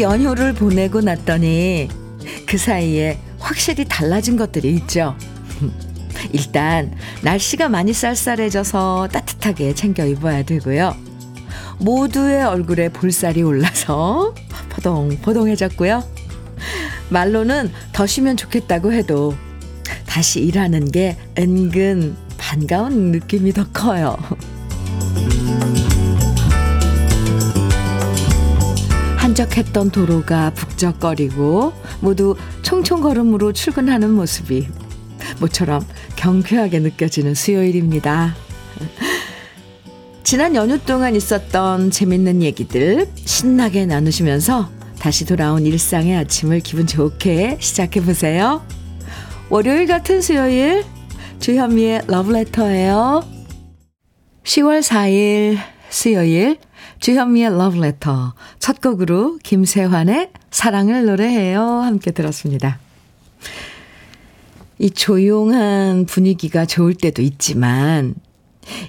연휴를 보내고 났더니 그 사이에 확실히 달라진 것들이 있죠. 일단 날씨가 많이 쌀쌀해져서 따뜻하게 챙겨 입어야 되고요. 모두의 얼굴에 볼살이 올라서 포동포동해졌고요. 말로는 더 쉬면 좋겠다고 해도 다시 일하는 게 은근 반가운 느낌이 더 커요. 한적했던 도로가 북적거리고 모두 총총걸음으로 출근하는 모습이 모처럼 경쾌하게 느껴지는 수요일입니다. 지난 연휴 동안 있었던 재밌는 얘기들 신나게 나누시면서 다시 돌아온 일상의 아침을 기분 좋게 시작해 보세요. 월요일 같은 수요일 주현미의 러브레터예요. 10월 4일 수요일 주현미의 러브레터 첫 곡으로 김세환의 사랑을 노래해요 함께 들었습니다. 이 조용한 분위기가 좋을 때도 있지만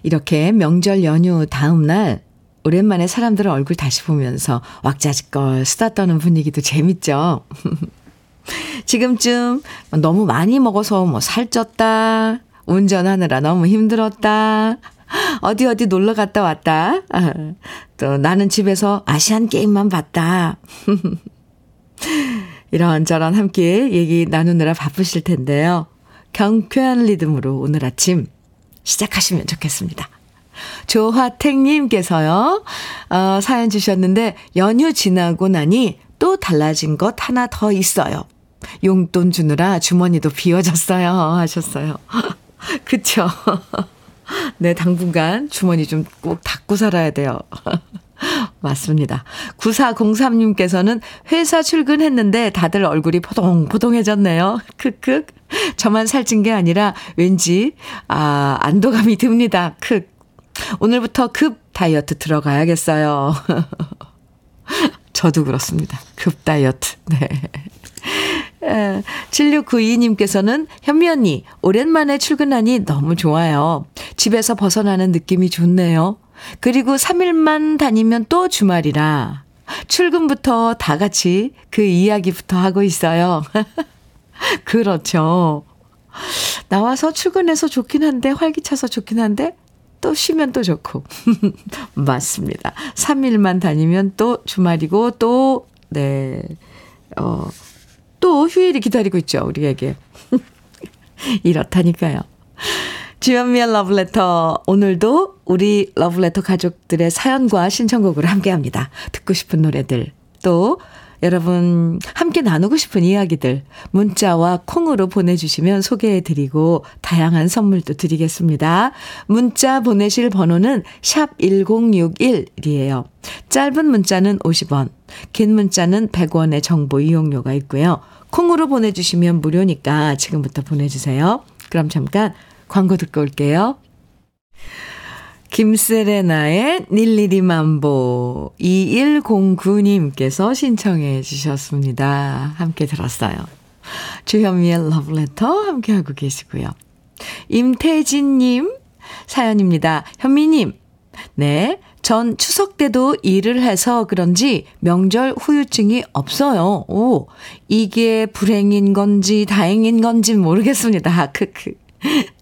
이렇게 명절 연휴 다음 날 오랜만에 사람들 얼굴 다시 보면서 왁자지껄 수다 떠는 분위기도 재밌죠. 지금쯤 너무 많이 먹어서 뭐 살쪘다, 운전하느라 너무 힘들었다, 어디 어디 놀러 갔다 왔다, 또 나는 집에서 아시안 게임만 봤다. 이런저런 함께 얘기 나누느라 바쁘실 텐데요. 경쾌한 리듬으로 오늘 아침 시작하시면 좋겠습니다. 조화택님께서요, 어, 사연 주셨는데, 연휴 지나고 나니 또 달라진 것 하나 더 있어요. 용돈 주느라 주머니도 비워졌어요. 하셨어요. 그쵸. 네, 당분간 주머니 좀 꼭 닫고 살아야 돼요. 맞습니다. 9403님께서는 회사 출근했는데 다들 얼굴이 포동포동해졌네요. 크크. 저만 살찐 게 아니라 왠지, 아, 안도감이 듭니다. 크. 오늘부터 급 다이어트 들어가야겠어요. 저도 그렇습니다. 급 다이어트. 네. 7692님께서는 현미 언니, 오랜만에 출근하니 너무 좋아요. 집에서 벗어나는 느낌이 좋네요. 그리고 3일만 다니면 또 주말이라 출근부터 다 같이 그 이야기부터 하고 있어요. 그렇죠. 나와서 출근해서 좋긴 한데, 활기차서 좋긴 한데, 또 쉬면 또 좋고. 맞습니다. 3일만 다니면 또 주말이고, 또, 네, 어, 또 휴일이 기다리고 있죠, 우리에게. 이렇다니까요. 주연미의 러브레터. 오늘도 우리 러브레터 가족들의 사연과 신청곡을 함께 합니다. 듣고 싶은 노래들. 또, 여러분, 함께 나누고 싶은 이야기들, 문자와 콩으로 보내주시면 소개해드리고, 다양한 선물도 드리겠습니다. 문자 보내실 번호는 샵 1061이에요. 짧은 문자는 50원, 긴 문자는 100원의 정보 이용료가 있고요. 콩으로 보내주시면 무료니까 지금부터 보내주세요. 그럼 잠깐 광고 듣고 올게요. 김세레나의 닐리리만보 2109님께서 신청해 주셨습니다. 함께 들었어요. 주현미의 러브레터 함께하고 계시고요. 임태진님 사연입니다. 현미님, 네, 전 추석 때도 일을 해서 그런지 명절 후유증이 없어요. 오, 이게 불행인 건지 다행인 건지 모르겠습니다. 크크.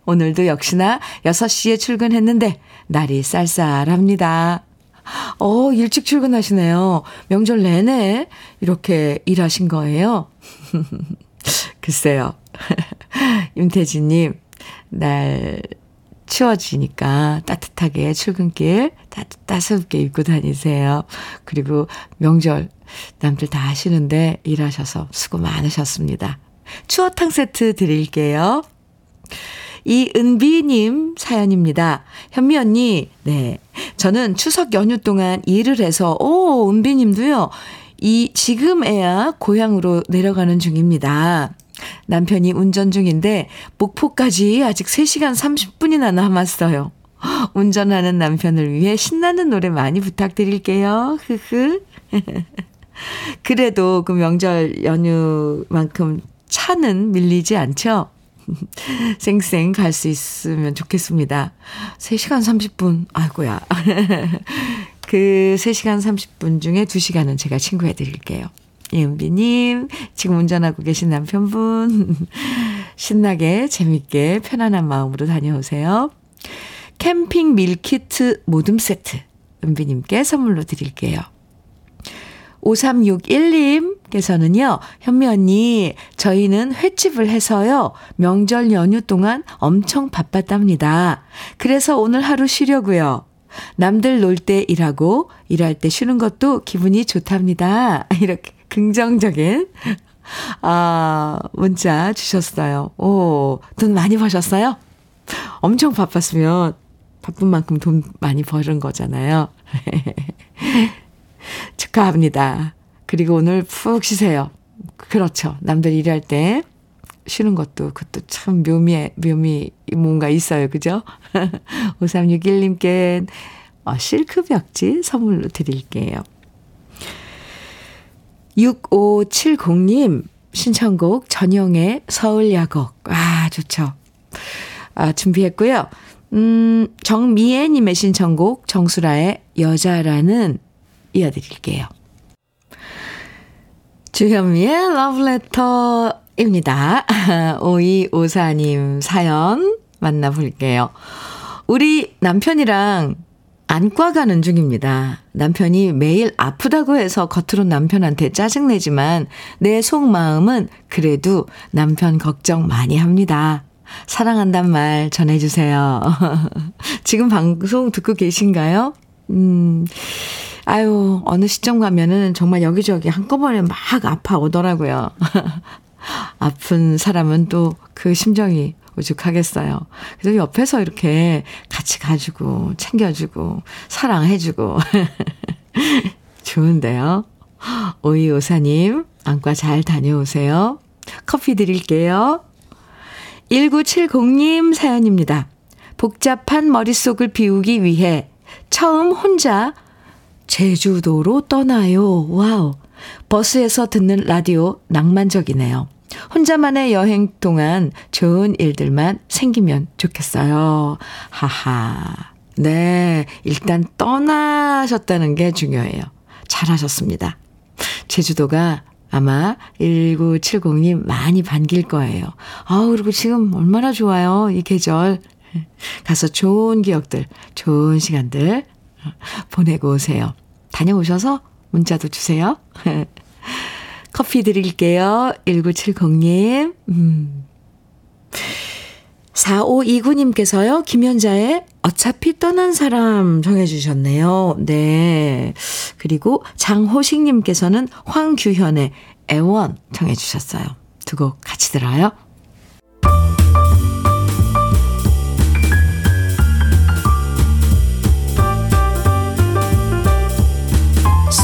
오늘도 역시나 6시에 출근했는데 날이 쌀쌀합니다. 어, 일찍 출근하시네요. 명절 내내 이렇게 일하신 거예요? 글쎄요. 임태진님, 날 추워지니까 따뜻하게 출근길 따뜻, 따스럽게 입고 다니세요. 그리고 명절 남들 다 하시는데 일하셔서 수고 많으셨습니다. 추어탕 세트 드릴게요. 이은비님 사연입니다. 현미 언니, 네. 저는 추석 연휴 동안 일을 해서, 오, 은비님도요. 이, 지금에야 고향으로 내려가는 중입니다. 남편이 운전 중인데, 목포까지 아직 3시간 30분이나 남았어요. 운전하는 남편을 위해 신나는 노래 많이 부탁드릴게요. 흐흐. 그래도 그 명절 연휴만큼 차는 밀리지 않죠? 쌩쌩 갈 수 있으면 좋겠습니다. 3시간 30분. 아이고야. 그 3시간 30분 중에 2시간은 제가 친구해 드릴게요. 이은비님, 지금 운전하고 계신 남편분, 신나게, 재밌게, 편안한 마음으로 다녀오세요. 캠핑 밀키트 모듬 세트, 은비님께 선물로 드릴게요. 5361님께서는요, 현미 언니, 저희는 횟집을 해서요, 명절 연휴 동안 엄청 바빴답니다. 그래서 오늘 하루 쉬려고요. 남들 놀 때 일하고, 일할 때 쉬는 것도 기분이 좋답니다. 이렇게 긍정적인, 아, 문자 주셨어요. 오, 돈 많이 버셨어요? 엄청 바빴으면 바쁜 만큼 돈 많이 버는 거잖아요. 축하합니다. 그리고 오늘 푹 쉬세요. 그렇죠. 남들 일할 때 쉬는 것도 그것도 참 묘미, 묘미 뭔가 있어요. 그죠? 5361님께 어, 실크 벽지 선물로 드릴게요. 6570님 신청곡 전용의 서울 야곡. 아, 좋죠. 아, 준비했고요. 음, 정미애님의 신청곡 정수라의 여자라는 이어드릴게요. 주현미의 러브레터입니다. 5254님 사연 만나볼게요. 우리 남편이랑 안과 가는 중입니다. 남편이 매일 아프다고 해서 겉으로 남편한테 짜증내지만 내 속마음은 그래도 남편 걱정 많이 합니다. 사랑한단 말 전해주세요. 지금 방송 듣고 계신가요? 음, 아유, 어느 시점 가면은 정말 여기저기 한꺼번에 막 아파오더라고요. 아픈 사람은 또 그 심정이 오죽하겠어요. 그래서 옆에서 이렇게 같이 가지고, 챙겨주고, 사랑해주고. 좋은데요. 오이오사님, 안과 잘 다녀오세요. 커피 드릴게요. 1970님 사연입니다. 복잡한 머릿속을 비우기 위해 처음 혼자 제주도로 떠나요. 와우. 버스에서 듣는 라디오 낭만적이네요. 혼자만의 여행 동안 좋은 일들만 생기면 좋겠어요. 하하. 네. 일단 떠나셨다는 게 중요해요. 잘하셨습니다. 제주도가 아마 1970님 많이 반길 거예요. 아우, 그리고 지금 얼마나 좋아요. 이 계절. 가서 좋은 기억들, 좋은 시간들 보내고 오세요. 다녀오셔서 문자도 주세요. 커피 드릴게요. 1970님. 음. 4529님께서요, 김현자의 어차피 떠난 사람 정해주셨네요. 네. 그리고 장호식님께서는 황규현의 애원 정해주셨어요. 두 곡 같이 들어요.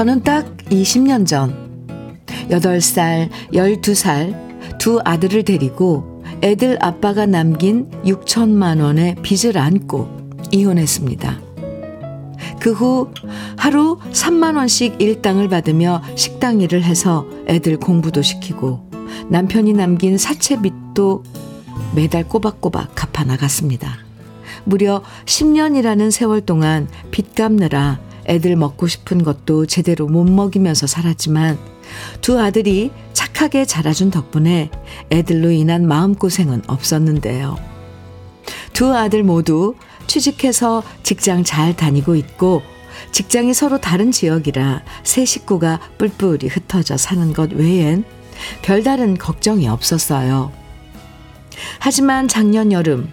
저는 딱 20년 전 8살, 12살 두 아들을 데리고 애들 아빠가 남긴 6천만 원의 빚을 안고 이혼했습니다. 그 후 하루 3만 원씩 일당을 받으며 식당 일을 해서 애들 공부도 시키고 남편이 남긴 사채빚도 매달 꼬박꼬박 갚아 나갔습니다. 무려 10년이라는 세월 동안 빚 갚느라 애들 먹고 싶은 것도 제대로 못 먹이면서 살았지만 두 아들이 착하게 자라준 덕분에 애들로 인한 마음고생은 없었는데요. 두 아들 모두 취직해서 직장 잘 다니고 있고 직장이 서로 다른 지역이라 세 식구가 뿔뿔이 흩어져 사는 것 외엔 별다른 걱정이 없었어요. 하지만 작년 여름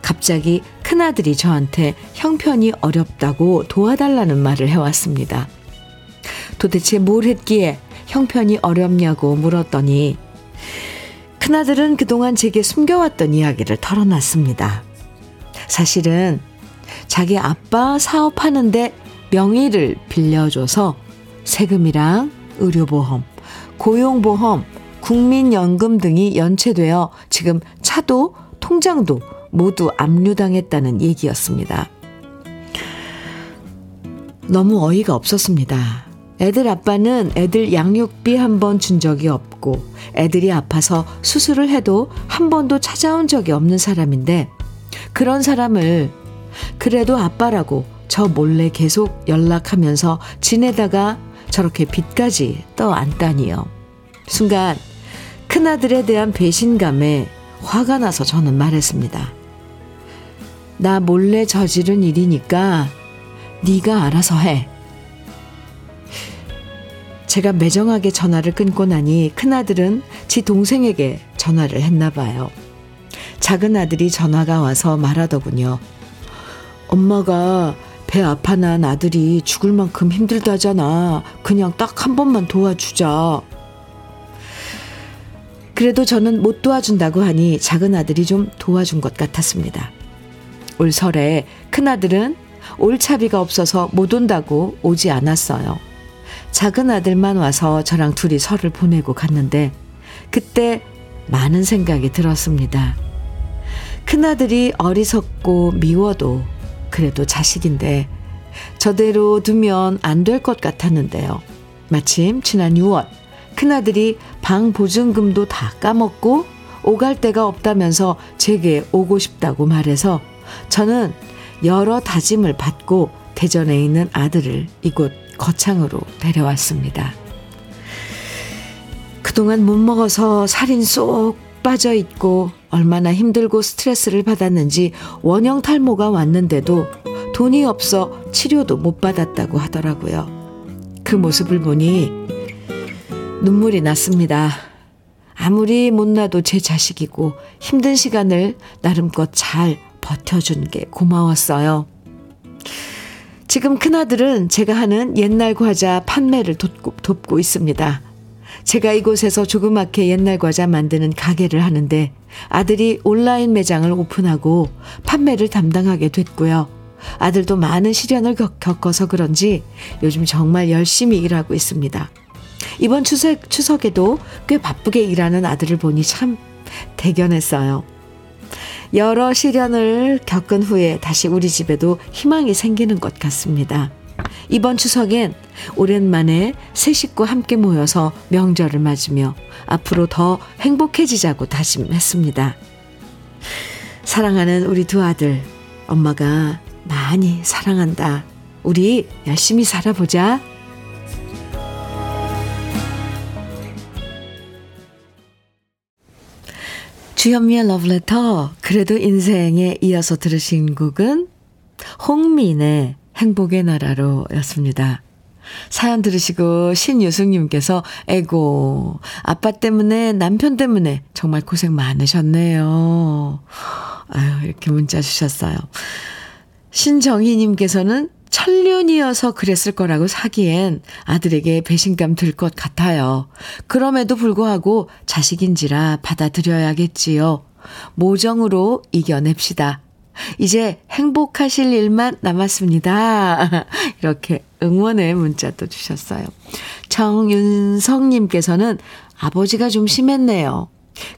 갑자기 큰아들이 저한테 형편이 어렵다고 도와달라는 말을 해왔습니다. 도대체 뭘 했기에 형편이 어렵냐고 물었더니 큰아들은 그동안 제게 숨겨왔던 이야기를 털어놨습니다. 사실은 자기 아빠 사업하는데 명의를 빌려줘서 세금이랑 의료보험, 고용보험, 국민연금 등이 연체되어 지금 차도 통장도 모두 압류당했다는 얘기였습니다. 너무 어이가 없었습니다. 애들 아빠는 애들 양육비 한 번 준 적이 없고 애들이 아파서 수술을 해도 한 번도 찾아온 적이 없는 사람인데 그런 사람을 그래도 아빠라고 저 몰래 계속 연락하면서 지내다가 저렇게 빚까지 떠안다니요. 순간 큰아들에 대한 배신감에 화가 나서 저는 말했습니다. 나 몰래 저지른 일이니까 네가 알아서 해. 제가 매정하게 전화를 끊고 나니 큰아들은 지 동생에게 전화를 했나 봐요. 작은 아들이 전화가 와서 말하더군요. 엄마가 배 아파 난 아들이 죽을 만큼 힘들다잖아. 그냥 딱 한 번만 도와주자. 그래도 저는 못 도와준다고 하니 작은 아들이 좀 도와준 것 같았습니다. 올 설에 큰아들은 올 차비가 없어서 못 온다고 오지 않았어요. 작은 아들만 와서 저랑 둘이 설을 보내고 갔는데 그때 많은 생각이 들었습니다. 큰아들이 어리석고 미워도 그래도 자식인데 저대로 두면 안 될 것 같았는데요. 마침 지난 6월 큰아들이 방 보증금도 다 까먹고 오갈 데가 없다면서 제게 오고 싶다고 말해서 저는 여러 다짐을 받고 대전에 있는 아들을 이곳 거창으로 데려왔습니다. 그동안 못 먹어서 살인 쏙 빠져 있고 얼마나 힘들고 스트레스를 받았는지 원형 탈모가 왔는데도 돈이 없어 치료도 못 받았다고 하더라고요. 그 모습을 보니 눈물이 났습니다. 아무리 못나도 제 자식이고 힘든 시간을 나름껏 잘 버텨준 게 고마웠어요. 지금 큰아들은 제가 하는 옛날 과자 판매를 돕고, 돕고 있습니다. 제가 이곳에서 조그맣게 옛날 과자 만드는 가게를 하는데 아들이 온라인 매장을 오픈하고 판매를 담당하게 됐고요. 아들도 많은 시련을 겪어서 그런지 요즘 정말 열심히 일하고 있습니다. 이번 추석, 추석에도 꽤 바쁘게 일하는 아들을 보니 참 대견했어요. 여러 시련을 겪은 후에 다시 우리 집에도 희망이 생기는 것 같습니다. 이번 추석엔 오랜만에 새 식구 함께 모여서 명절을 맞으며 앞으로 더 행복해지자고 다짐했습니다. 사랑하는 우리 두 아들, 엄마가 많이 사랑한다. 우리 열심히 살아보자. 주현미의 러브레터, 그래도 인생에 이어서 들으신 곡은 홍민의 행복의 나라로 였습니다. 사연 들으시고 신유승님께서 에고 아빠 때문에 남편 때문에 정말 고생 많으셨네요. 아유 이렇게 문자 주셨어요. 신정희님께서는 천륜이어서 그랬을 거라고 사기엔 아들에게 배신감 들 것 같아요. 그럼에도 불구하고 자식인지라 받아들여야겠지요. 모정으로 이겨냅시다. 이제 행복하실 일만 남았습니다. 이렇게 응원의 문자도 주셨어요. 정윤성님께서는 아버지가 좀 심했네요.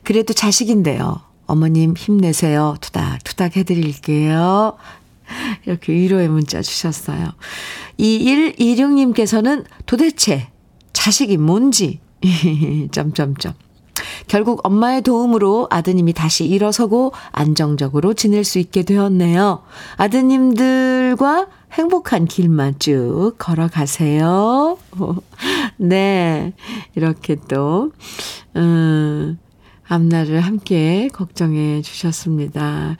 그래도 자식인데요. 어머님 힘내세요. 투닥투닥 해드릴게요. 이렇게 위로의 문자 주셨어요. 2126님께서는 도대체 자식이 뭔지, 점점점. 결국 엄마의 도움으로 아드님이 다시 일어서고 안정적으로 지낼 수 있게 되었네요. 아드님들과 행복한 길만 쭉 걸어가세요. 네. 이렇게 또, 음, 앞날을 함께 걱정해 주셨습니다.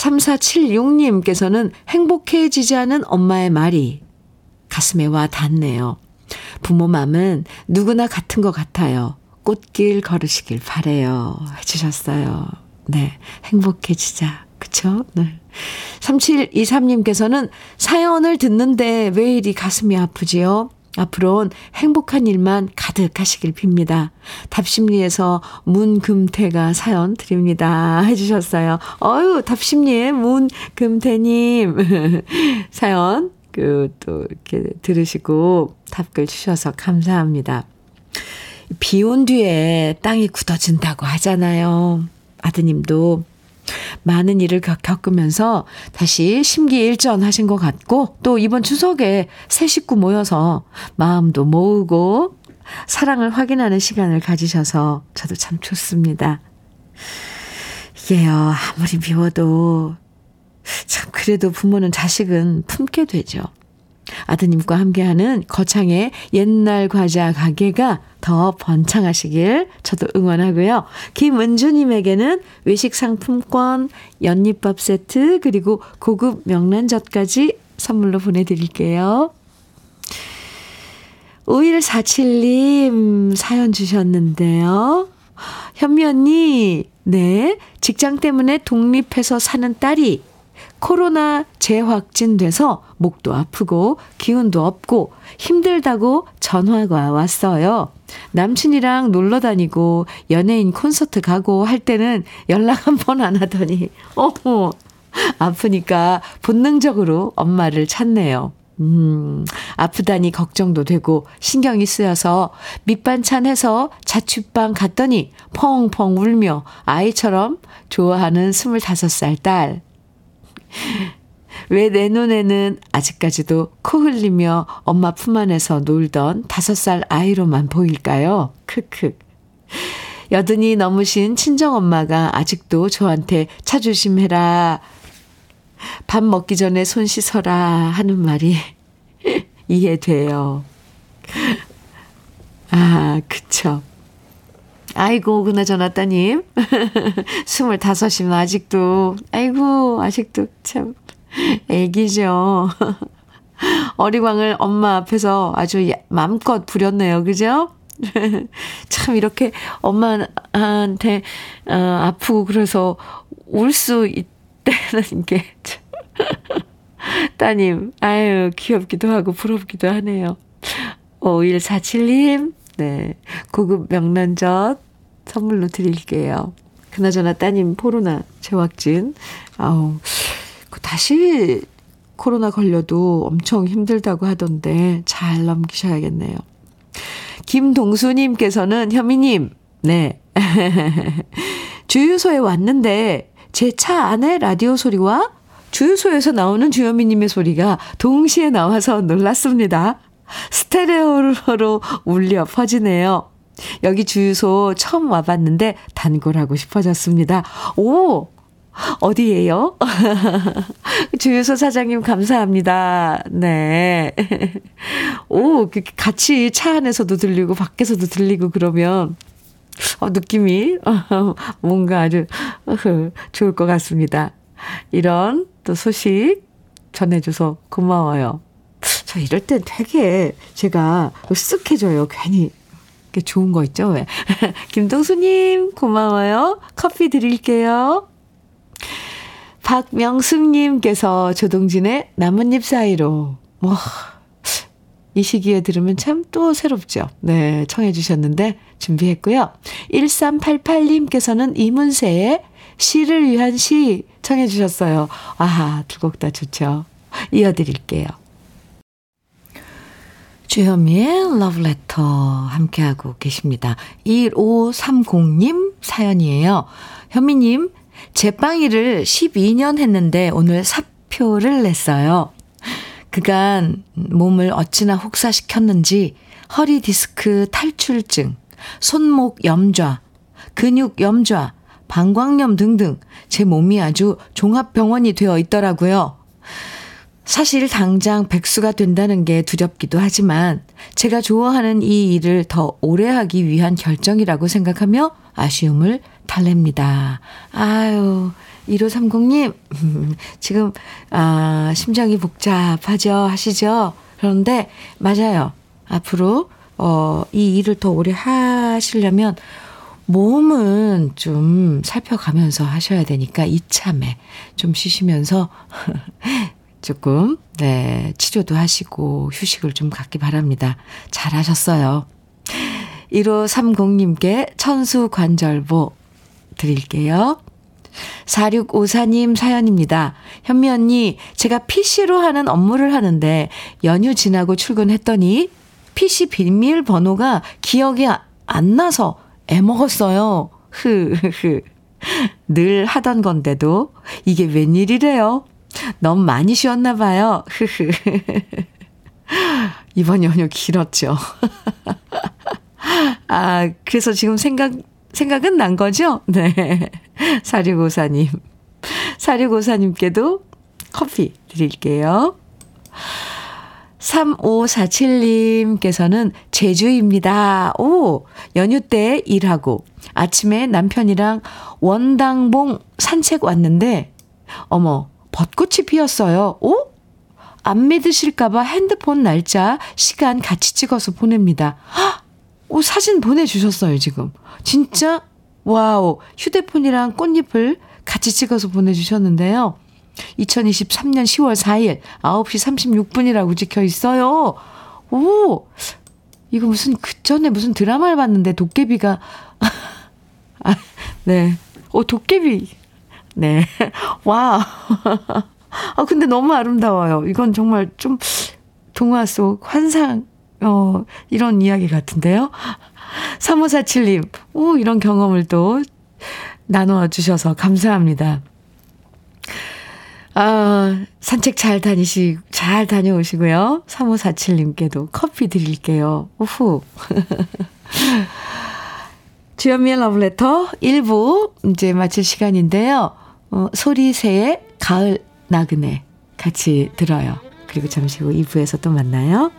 3476님께서는 행복해지지 않은 엄마의 말이 가슴에 와 닿네요. 부모 마음은 누구나 같은 것 같아요. 꽃길 걸으시길 바래요. 해주셨어요. 네. 행복해지자. 그쵸? 네. 3723님께서는 사연을 듣는데 왜 이리 가슴이 아프지요? 앞으로는 행복한 일만 가득하시길 빕니다. 답심리에서 문금태가 사연 드립니다. 해주셨어요. 어유 답심리의 문금태님 사연 그 또 이렇게 들으시고 답글 주셔서 감사합니다. 비 온 뒤에 땅이 굳어진다고 하잖아요. 아드님도 많은 일을 겪으면서 다시 심기일전 하신 것 같고 또 이번 추석에 새 식구 모여서 마음도 모으고 사랑을 확인하는 시간을 가지셔서 저도 참 좋습니다. 이게요 아무리 미워도 참 그래도 부모는 자식은 품게 되죠. 아드님과 함께하는 거창의 옛날 과자 가게가 더 번창하시길 저도 응원하고요. 김은주님에게는 외식 상품권, 연잎밥 세트, 그리고 고급 명란젓까지 선물로 보내드릴게요. 5147님 사연 주셨는데요. 현미 언니, 네. 직장 때문에 독립해서 사는 딸이 코로나 재확진돼서 목도 아프고 기운도 없고 힘들다고 전화가 왔어요. 남친이랑 놀러 다니고 연예인 콘서트 가고 할 때는 연락 한 번 안 하더니 어머 아프니까 본능적으로 엄마를 찾네요. 음, 아프다니 걱정도 되고 신경이 쓰여서 밑반찬 해서 자취방 갔더니 펑펑 울며 아이처럼 좋아하는 25살 딸. 왜 내 눈에는 아직까지도 코 흘리며 엄마 품 안에서 놀던 다섯 살 아이로만 보일까요? 크크. 여든이 넘으신 친정엄마가 아직도 저한테 차 조심해라. 밥 먹기 전에 손 씻어라 하는 말이 이해돼요. 아, 그쵸. 아이고, 그나저나 따님. 스물다섯이면 아직도, 아이고, 아직도 참, 애기죠. 어리광을 엄마 앞에서 아주 마음껏 부렸네요. 그죠? 참, 이렇게 엄마한테, 어, 아프고 그래서 울 수 있다는 게, 따님, 아유, 귀엽기도 하고 부럽기도 하네요. 5147님, 네. 고급 명란젓 선물로 드릴게요. 그나저나 따님 코로나 재확진. 아우, 그 다시 코로나 걸려도 엄청 힘들다고 하던데 잘 넘기셔야겠네요. 김동수님께서는 현미님, 네. 주유소에 왔는데 제 차 안에 라디오 소리와 주유소에서 나오는 주현미님의 소리가 동시에 나와서 놀랐습니다. 스테레오로 울려 퍼지네요. 여기 주유소 처음 와봤는데 단골하고 싶어졌습니다. 오! 어디예요? 주유소 사장님 감사합니다. 네. 오, 그 같이 차 안에서도 들리고 밖에서도 들리고 그러면 어, 느낌이 뭔가 아주 좋을 것 같습니다. 이런 또 소식 전해줘서 고마워요. 저 이럴 땐 되게 제가 쓱해져요. 괜히. 게 좋은 거 있죠? 왜? 김동수님, 고마워요. 커피 드릴게요. 박명숙님께서 조동진의 나뭇잎 사이로, 뭐, 이 시기에 들으면 참 또 새롭죠. 네, 청해주셨는데 준비했고요. 1388님께서는 이문세의 시를 위한 시 청해주셨어요. 아, 두 곡 다 좋죠. 이어드릴게요. 주현미의 러브레터 함께하고 계십니다. 1530님 사연이에요. 현미님, 제빵일을 12년 했는데 오늘 사표를 냈어요. 그간 몸을 어찌나 혹사시켰는지 허리 디스크 탈출증, 손목 염좌, 근육 염좌, 방광염 등등 제 몸이 아주 종합병원이 되어 있더라고요. 사실 당장 백수가 된다는 게 두렵기도 하지만 제가 좋아하는 이 일을 더 오래 하기 위한 결정이라고 생각하며 아쉬움을 달랩니다. 아유, 1530님, 지금, 아, 심장이 복잡하죠? 하시죠? 그런데, 맞아요. 앞으로, 어, 이 일을 더 오래 하시려면 몸은 좀 살펴가면서 하셔야 되니까 이참에 좀 쉬시면서 조금, 네, 치료도 하시고 휴식을 좀 갖기 바랍니다. 잘 하셨어요. 1530님께 천수 관절보 드릴게요. 4654님 사연입니다. 현미 언니, 제가 PC로 하는 업무를 하는데 연휴 지나고 출근했더니 PC 비밀번호가 기억이 안 나서 애먹었어요. 흐흐흐. 늘 하던 건데도 이게 웬일이래요. 너무 많이 쉬었나 봐요. 흐흐. 이번 연휴 길었죠. 아, 그래서 지금 생각, 생각은 난 거죠? 네. 사리고사님. 사리고사님께도 커피 드릴게요. 3547님께서는 제주입니다. 오, 연휴 때 일하고 아침에 남편이랑 원당봉 산책 왔는데, 어머, 벚꽃이 피었어요. 오? 안 믿으실까봐 핸드폰 날짜, 시간 같이 찍어서 보냅니다. 헉! 오, 사진 보내주셨어요, 지금. 진짜? 와우. 휴대폰이랑 꽃잎을 같이 찍어서 보내주셨는데요. 2023년 10월 4일 9시 36분이라고 찍혀 있어요. 오! 이거 무슨 그 전에 무슨 드라마를 봤는데 도깨비가 아, 네. 오 도깨비. 네. 와. 아 근데 너무 아름다워요. 이건 정말 좀 동화 속 환상 어 이런 이야기 같은데요. 3547님. 오 이런 경험을 또 나눠 주셔서 감사합니다. 아, 산책 잘 다니시, 잘 다녀오시고요. 3547님께도 커피 드릴게요. 우후. 주현미의 러브레터 1부 이제 마칠 시간인데요. 어, 소리새의 가을 나그네 같이 들어요. 그리고 잠시 후 2부에서 또 만나요.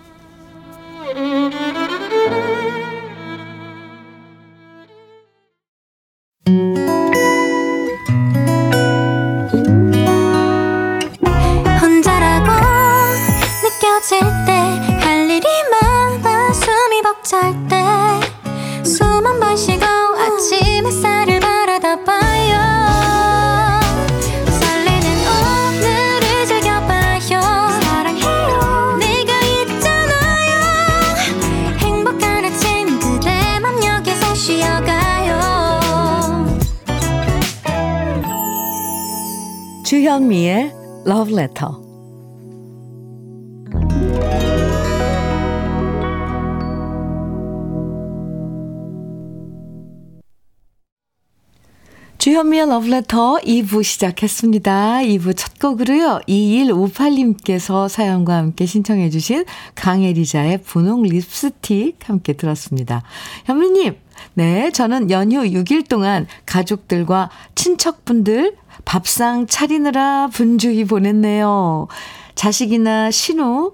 러브레터 2부 시작했습니다. 2부 첫 곡으로요. 2158님께서 사연과 함께 신청해 주신 강혜리자의 분홍 립스틱 함께 들었습니다. 현미님, 네, 저는 연휴 6일 동안 가족들과 친척분들 밥상 차리느라 분주히 보냈네요. 자식이나 신우,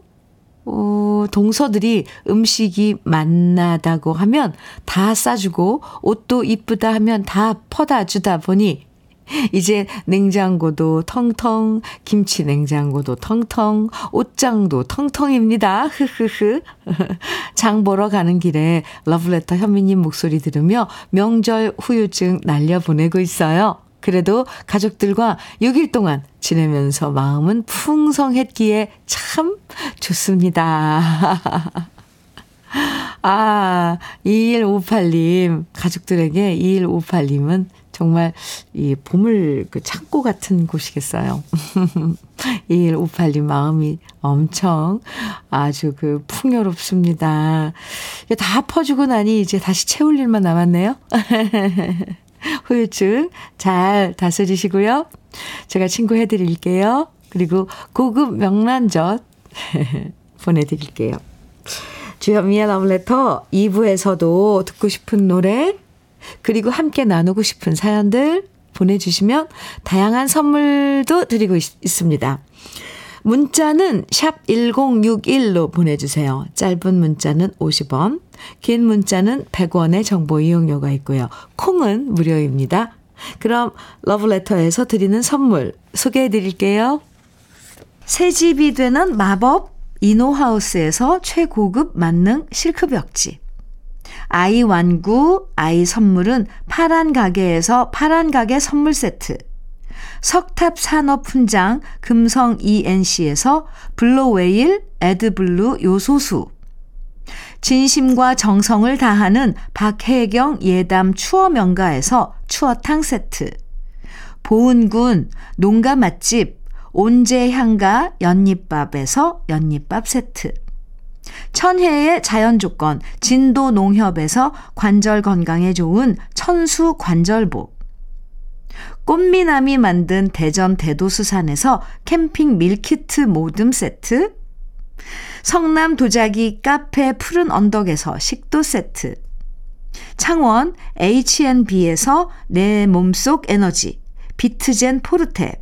어, 동서들이 음식이 맛나다고 하면 다 싸주고 옷도 이쁘다 하면 다 퍼다 주다 보니 이제 냉장고도 텅텅, 김치 냉장고도 텅텅, 옷장도 텅텅입니다. 흐흐흐. 장 보러 가는 길에 러브레터 현미님 목소리 들으며 명절 후유증 날려보내고 있어요. 그래도 가족들과 6일 동안 지내면서 마음은 풍성했기에 참 좋습니다. 아, 2158님, 가족들에게 2158님은 정말 이 보물 그 창고 같은 곳이겠어요. 2158님 마음이 엄청 아주 그 풍요롭습니다. 다 퍼주고 나니 이제 다시 채울 일만 남았네요. 후유증 잘 다스리시고요. 제가 친구 해 드릴게요. 그리고 고급 명란젓 보내드릴게요. 주현미의 러브레터 2부에서도 듣고 싶은 노래, 그리고 함께 나누고 싶은 사연들 보내주시면 다양한 선물도 드리고 있, 있습니다. 문자는 샵 1061로 보내주세요. 짧은 문자는 50원, 긴 문자는 100원의 정보 이용료가 있고요. 콩은 무료입니다. 그럼 러브레터에서 드리는 선물 소개해 드릴게요. 새 집이 되는 마법 이노하우스에서 최고급 만능 실크벽지. 아이 완구, 아이 선물은 파란 가게에서 파란 가게 선물 세트. 석탑 산업 훈장 금성 ENC에서 블로웨일 에드블루 요소수. 진심과 정성을 다하는 박혜경 예담 추어 명가에서 추어탕 세트. 보은군 농가 맛집 온재향가 연잎밥에서 연잎밥 세트 천혜의 자연 조건 진도 농협에서 관절 건강에 좋은 천수 관절복. 꽃미남이 만든 대전 대도수산에서 캠핑 밀키트 모듬 세트. 성남 도자기 카페 푸른 언덕에서 식도 세트. 창원 H&B에서 내 몸속 에너지 비트젠 포르테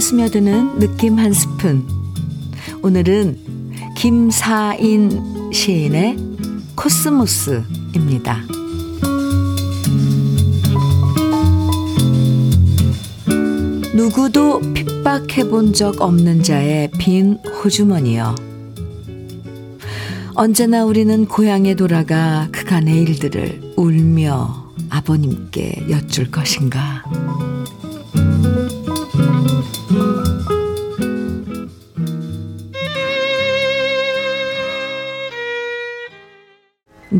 스며드는 느낌 한 스푼. 오늘은 김사인 시인의 코스모스입니다. 누구도 핍박해 본 적 없는 자의 빈 호주머니여. 언제나 우리는 고향에 돌아가 그간의 일들을 울며 아버님께 여쭐 것인가.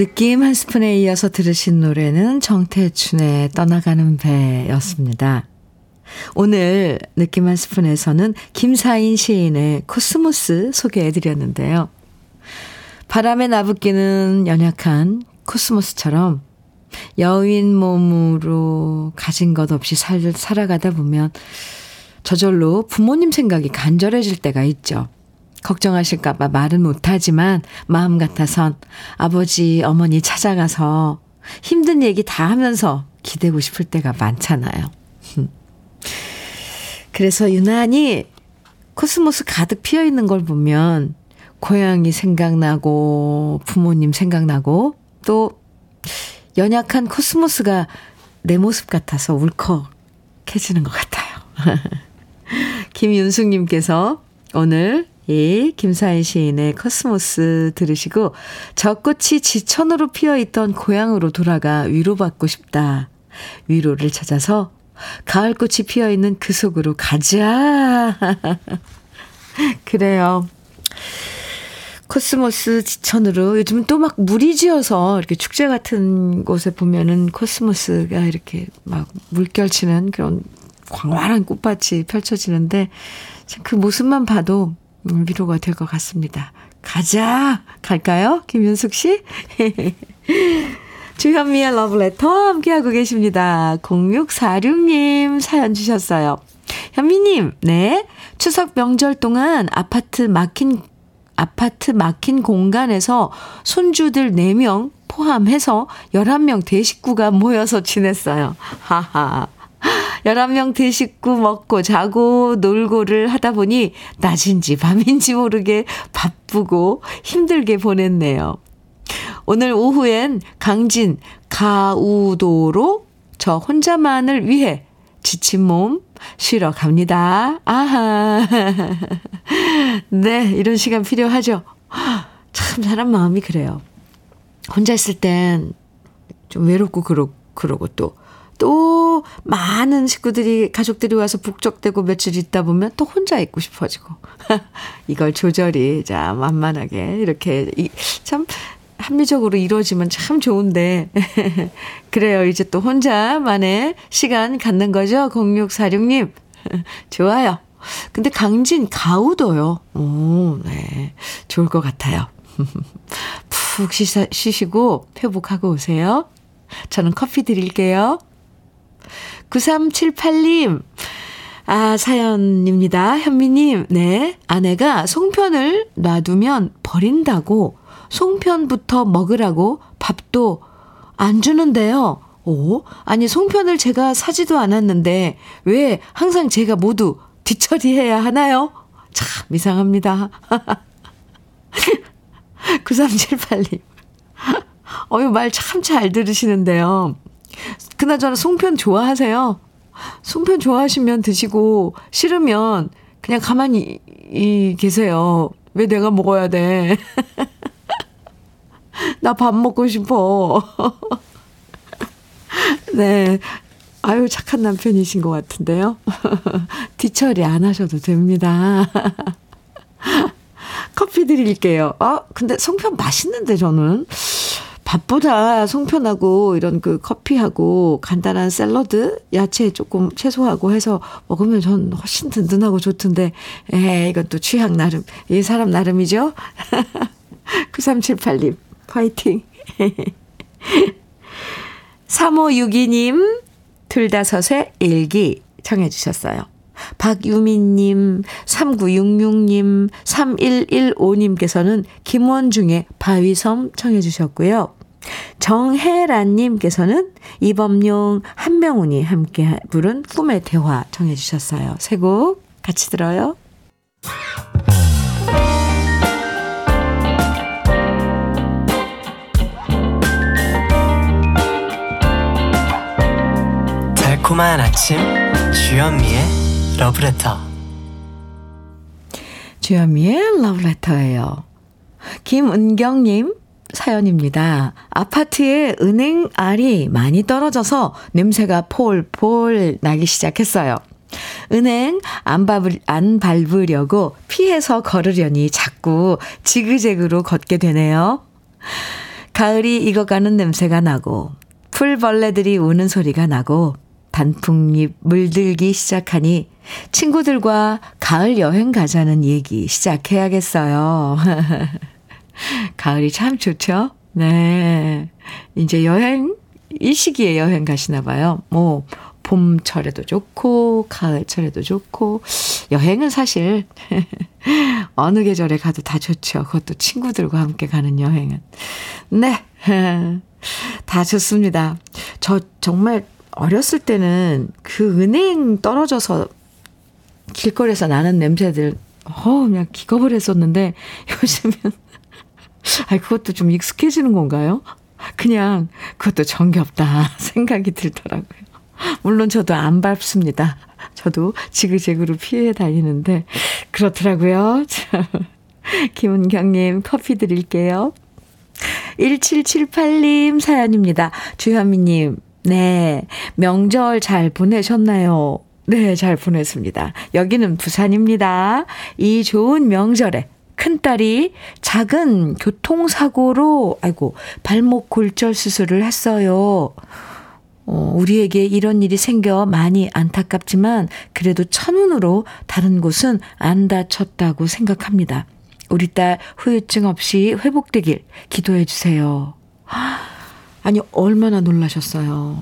느낌 한 스푼에 이어서 들으신 노래는 정태춘의 떠나가는 배였습니다. 오늘 느낌 한 스푼에서는 김사인 시인의 코스모스 소개해 드렸는데요. 바람에 나붓기는 연약한 코스모스처럼 여린 몸으로 가진 것 없이 살, 살아가다 보면 저절로 부모님 생각이 간절해질 때가 있죠. 걱정하실까봐 말은 못하지만 마음 같아선 아버지, 어머니 찾아가서 힘든 얘기 다 하면서 기대고 싶을 때가 많잖아요. 그래서 유난히 코스모스 가득 피어 있는 걸 보면 고향이 생각나고 부모님 생각나고 또 연약한 코스모스가 내 모습 같아서 울컥해지는 것 같아요. 김윤숙님께서 오늘 이 김사인 시인의 코스모스 들으시고 저 꽃이 지천으로 피어있던 고향으로 돌아가 위로받고 싶다. 위로를 찾아서 가을꽃이 피어있는 그 속으로 가자. 그래요. 코스모스 지천으로 요즘 은 또 막 무리 지어서 이렇게 축제 같은 곳에 보면은 코스모스가 이렇게 막 물결치는 그런 광활한 꽃밭이 펼쳐지는데 그 모습만 봐도 음, 위로가 될 것 같습니다. 가자! 갈까요? 김윤숙 씨? 주현미의 러브레터 함께하고 계십니다. 0646님 사연 주셨어요. 현미님, 네. 추석 명절 동안 아파트 막힌, 아파트 막힌 공간에서 손주들 4명 포함해서 11명 대식구가 모여서 지냈어요. 하하. 11명 대식구 먹고 자고 놀고를 하다 보니 낮인지 밤인지 모르게 바쁘고 힘들게 보냈네요. 오늘 오후엔 강진 가우도로 저 혼자만을 위해 지친 몸 쉬러 갑니다. 아하. 네, 이런 시간 필요하죠. 참 사람 마음이 그래요. 혼자 있을 땐 좀 외롭고 그러, 그러고 또, 또 많은 식구들이, 가족들이 와서 북적대고 며칠 있다 보면 또 혼자 있고 싶어지고. 이걸 조절이, 자, 만만하게, 이렇게, 이, 참, 합리적으로 이루어지면 참 좋은데. 그래요. 이제 또 혼자만의 시간 갖는 거죠. 0646님. 좋아요. 근데 강진 가우도요. 오, 네. 좋을 것 같아요. 푹 쉬시고 회복하고 오세요. 저는 커피 드릴게요. 9378님. 아, 사연입니다. 현미님, 네. 아내가 송편을 놔두면 버린다고 송편부터 먹으라고 밥도 안 주는데요. 오, 아니, 송편을 제가 사지도 않았는데 왜 항상 제가 모두 뒤처리해야 하나요? 참 이상합니다. 9378님. 어유, 말 참 잘 들으시는데요. 그나저나 송편 좋아하세요? 송편 좋아하시면 드시고, 싫으면 그냥 가만히 이, 계세요. 왜 내가 먹어야 돼? 나 밥 먹고 싶어. 네. 아유, 착한 남편이신 것 같은데요. 뒤처리 안 하셔도 됩니다. 커피 드릴게요. 아, 근데 송편 맛있는데, 저는. 밥보다 송편하고 이런 그 커피하고 간단한 샐러드, 야채 조금 채소하고 해서 먹으면 전 훨씬 든든하고 좋던데, 에 이건 또 취향 나름, 이 사람 나름이죠? 9378님, 파이팅. 3562님, 둘다섯의 일기 청해 주셨어요. 박유민님, 3966님, 3115님께서는 김원중의 바위섬 청해 주셨고요. 정혜란님께서는 이범용, 한명훈이 함께 부른 꿈의 대화 청해 주셨어요. 세 곡 같이 들어요. 달콤한 아침 주현미의 러브레터 주현미의 러브레터예요. 김은경님 사연입니다. 아파트에 은행 알이 많이 떨어져서 냄새가 폴폴 나기 시작했어요. 은행 안, 밟을, 안 밟으려고 피해서 걸으려니 자꾸 지그재그로 걷게 되네요. 가을이 익어가는 냄새가 나고 풀벌레들이 우는 소리가 나고 단풍잎 물들기 시작하니 친구들과 가을 여행 가자는 얘기 시작해야겠어요. 가을이 참 좋죠? 네. 이제 여행, 이 시기에 여행 가시나 봐요. 뭐, 봄철에도 좋고, 가을철에도 좋고, 여행은 사실, 어느 계절에 가도 다 좋죠. 그것도 친구들과 함께 가는 여행은. 네. 다 좋습니다. 저 정말 어렸을 때는 그 은행 떨어져서 길거리에서 나는 냄새들, 어, 그냥 기겁을 했었는데, 요즘은, 아 그것도 좀 익숙해지는 건가요? 그냥, 그것도 정겹다 생각이 들더라고요. 물론 저도 안 밟습니다. 저도 지그재그로 피해 다니는데, 그렇더라고요. 김은경님, 커피 드릴게요. 1778님 사연입니다. 주현미님, 네. 명절 잘 보내셨나요? 네, 잘 보냈습니다. 여기는 부산입니다. 이 좋은 명절에 큰딸이 작은 교통사고로, 아이고, 발목 골절 수술을 했어요. 어, 우리에게 이런 일이 생겨 많이 안타깝지만 그래도 천운으로 다른 곳은 안 다쳤다고 생각합니다. 우리 딸 후유증 없이 회복되길 기도해 주세요. 아니, 얼마나 놀라셨어요.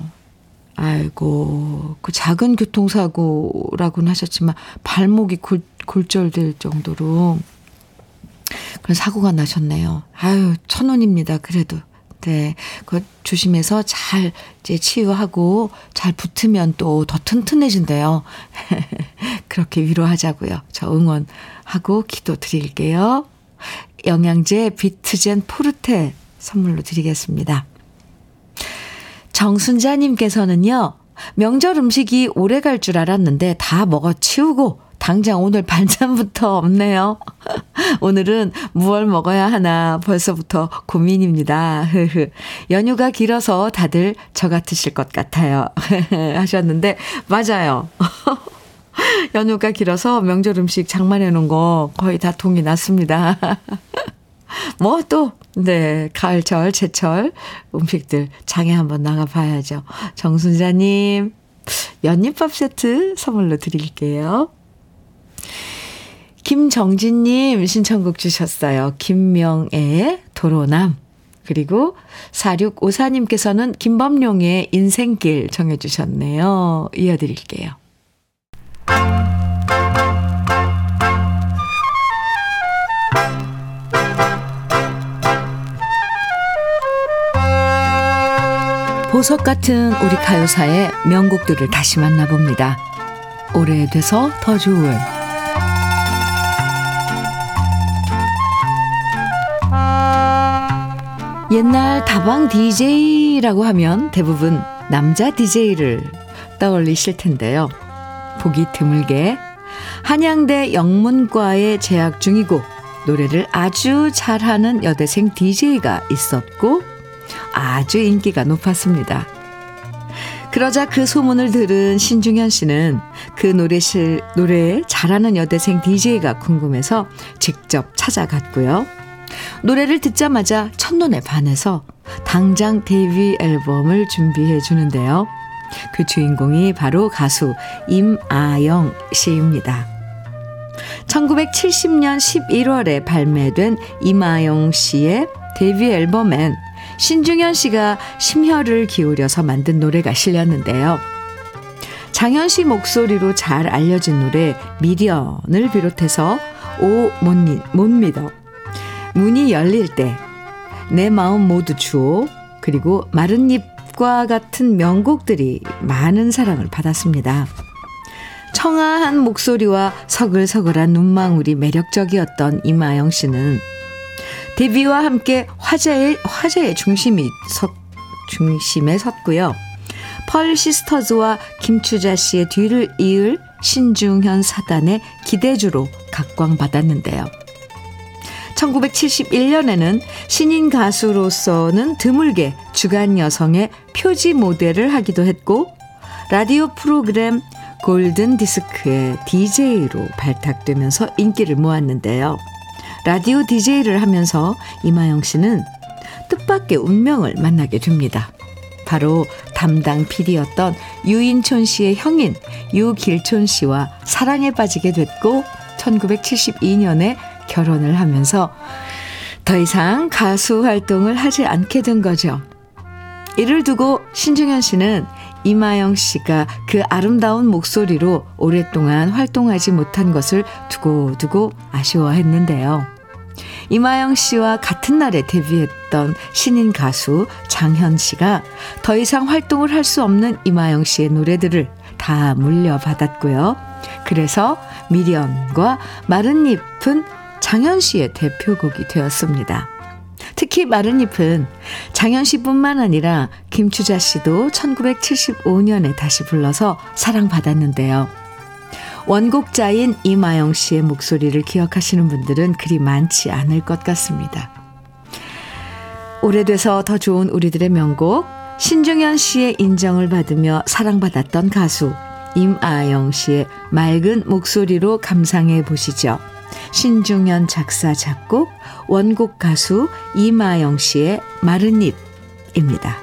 아이고, 그 작은 교통사고라고는 하셨지만, 발목이 골, 골절될 정도로 그런 사고가 나셨네요. 아유, 천 원입니다. 그래도. 네. 그 조심해서 잘 이제 치유하고 잘 붙으면 또 더 튼튼해진대요. 그렇게 위로하자고요. 저 응원하고 기도 드릴게요. 영양제 비트젠 포르테 선물로 드리겠습니다. 정순자님께서는요, 명절 음식이 오래 갈 줄 알았는데 다 먹어 치우고 당장 오늘 반찬부터 없네요. 오늘은 무얼 먹어야 하나 벌써부터 고민입니다. 연휴가 길어서 다들 저 같으실 것 같아요. 하셨는데, 맞아요. 연휴가 길어서 명절 음식 장만해 놓은 거 거의 다 동이 났습니다. 뭐 또, 네, 가을철, 제철 음식들 장에 한번 나가봐야죠. 정순자님, 연잎밥 세트 선물로 드릴게요. 김정진님 신청곡 주셨어요. 김명애의 도로남. 그리고 4654님께서는 김범룡의 인생길 정해주셨네요. 이어드릴게요. 보석 같은 우리 가요사의 명곡들을 다시 만나봅니다. 오래돼서 더 좋은 옛날 다방 DJ라고 하면 대부분 남자 DJ를 떠올리실 텐데요. 보기 드물게 한양대 영문과에 재학 중이고 노래를 아주 잘하는 여대생 DJ가 있었고 아주 인기가 높았습니다. 그러자 그 소문을 들은 신중현 씨는 그 노래실, 노래 잘하는 여대생 DJ가 궁금해서 직접 찾아갔고요. 노래를 듣자마자 첫눈에 반해서 당장 데뷔 앨범을 준비해 주는데요. 그 주인공이 바로 가수 임아영 씨입니다. 1970년 11월에 발매된 임아영 씨의 데뷔 앨범엔 신중현 씨가 심혈을 기울여서 만든 노래가 실렸는데요. 장현 씨 목소리로 잘 알려진 노래 미련을 비롯해서 오 못 믿어 문이 열릴 때 내 마음 모두 주오 그리고 마른 잎과 같은 명곡들이 많은 사랑을 받았습니다. 청아한 목소리와 서글서글한 눈망울이 매력적이었던 이마영 씨는 데뷔와 함께 화제의 화제의 중심이 서, 중심에 섰고요. 펄 시스터즈와 김추자 씨의 뒤를 이을 신중현 사단의 기대주로 각광받았는데요. 1971년에는 신인 가수로서는 드물게 주간 여성의 표지 모델을 하기도 했고 라디오 프로그램 골든 디스크의 DJ로 발탁되면서 인기를 모았는데요. 라디오 DJ를 하면서 이마영 씨는 뜻밖의 운명을 만나게 됩니다. 바로 담당 PD였던 유인촌 씨의 형인 유길촌 씨와 사랑에 빠지게 됐고 1972년에 결혼을 하면서 더 이상 가수 활동을 하지 않게 된 거죠. 이를 두고 신중현 씨는 이마영 씨가 그 아름다운 목소리로 오랫동안 활동하지 못한 것을 두고두고 아쉬워했는데요. 이마영 씨와 같은 날에 데뷔했던 신인 가수 장현 씨가 더 이상 활동을 할 수 없는 이마영 씨의 노래들을 다 물려받았고요. 그래서 미련과 마른 잎은 장현 씨의 대표곡이 되었습니다. 특히 마른 잎은 장현 씨뿐만 아니라 김추자 씨도 1975년에 다시 불러서 사랑받았는데요. 원곡자인 이마영 씨의 목소리를 기억하시는 분들은 그리 많지 않을 것 같습니다. 오래돼서 더 좋은 우리들의 명곡, 신중현 씨의 인정을 받으며 사랑받았던 가수 임아영 씨의 맑은 목소리로 감상해 보시죠. 신중현 작사 작곡 원곡 가수 이마영 씨의 마른 잎입니다.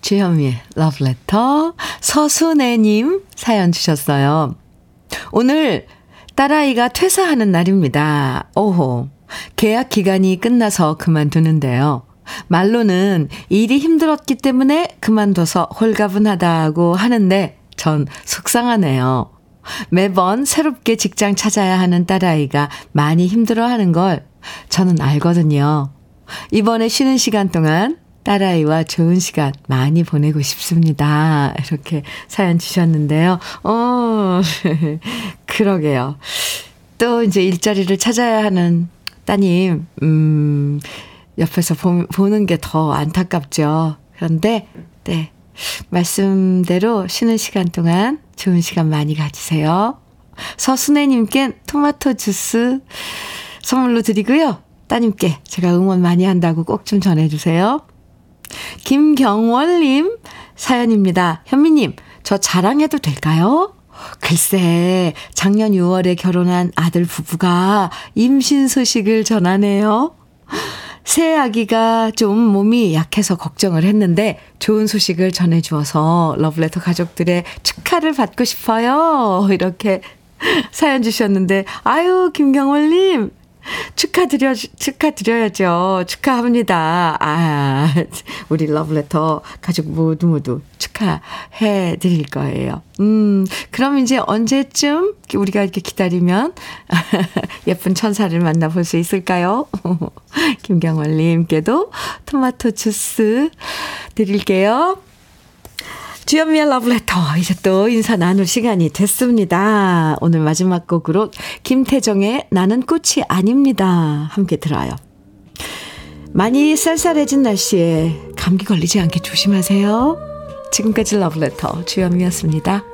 주현미의 러브레터 서순애님 사연 주셨어요. 오늘 딸아이가 퇴사하는 날입니다. 오호. 계약 기간이 끝나서 그만두는데요. 말로는 일이 힘들었기 때문에 그만둬서 홀가분하다고 하는데 전 속상하네요. 매번 새롭게 직장 찾아야 하는 딸아이가 많이 힘들어 하는 걸 저는 알거든요. 이번에 쉬는 시간 동안 딸아이와 좋은 시간 많이 보내고 싶습니다. 이렇게 사연 주셨는데요. 어, 그러게요. 또 이제 일자리를 찾아야 하는 따님, 음, 옆에서 보, 보는 게 더 안타깝죠. 그런데, 네. 말씀대로 쉬는 시간 동안 좋은 시간 많이 가지세요. 서순애님께 토마토 주스 선물로 드리고요. 따님께 제가 응원 많이 한다고 꼭 좀 전해주세요. 김경월님 사연입니다. 현미님, 저 자랑해도 될까요? 글쎄, 작년 6월에 결혼한 아들 부부가 임신 소식을 전하네요. 새 아기가 좀 몸이 약해서 걱정을 했는데 좋은 소식을 전해주어서 러브레터 가족들의 축하를 받고 싶어요. 이렇게 사연 주셨는데, 아유, 김경월님, 축하드려, 축하드려야죠. 축하합니다. 아, 우리 러브레터 가족 모두 모두 축하해 드릴 거예요. 음, 그럼 이제 언제쯤 우리가 이렇게 기다리면 예쁜 천사를 만나볼 수 있을까요? 김경월님께도 토마토 주스 드릴게요. 주연미의 러브레터 이제 또 인사 나눌 시간이 됐습니다. 오늘 마지막 곡으로 김태정의 나는 꽃이 아닙니다. 함께 들어요. 많이 쌀쌀해진 날씨에 감기 걸리지 않게 조심하세요. 지금까지 러브레터 주연미였습니다.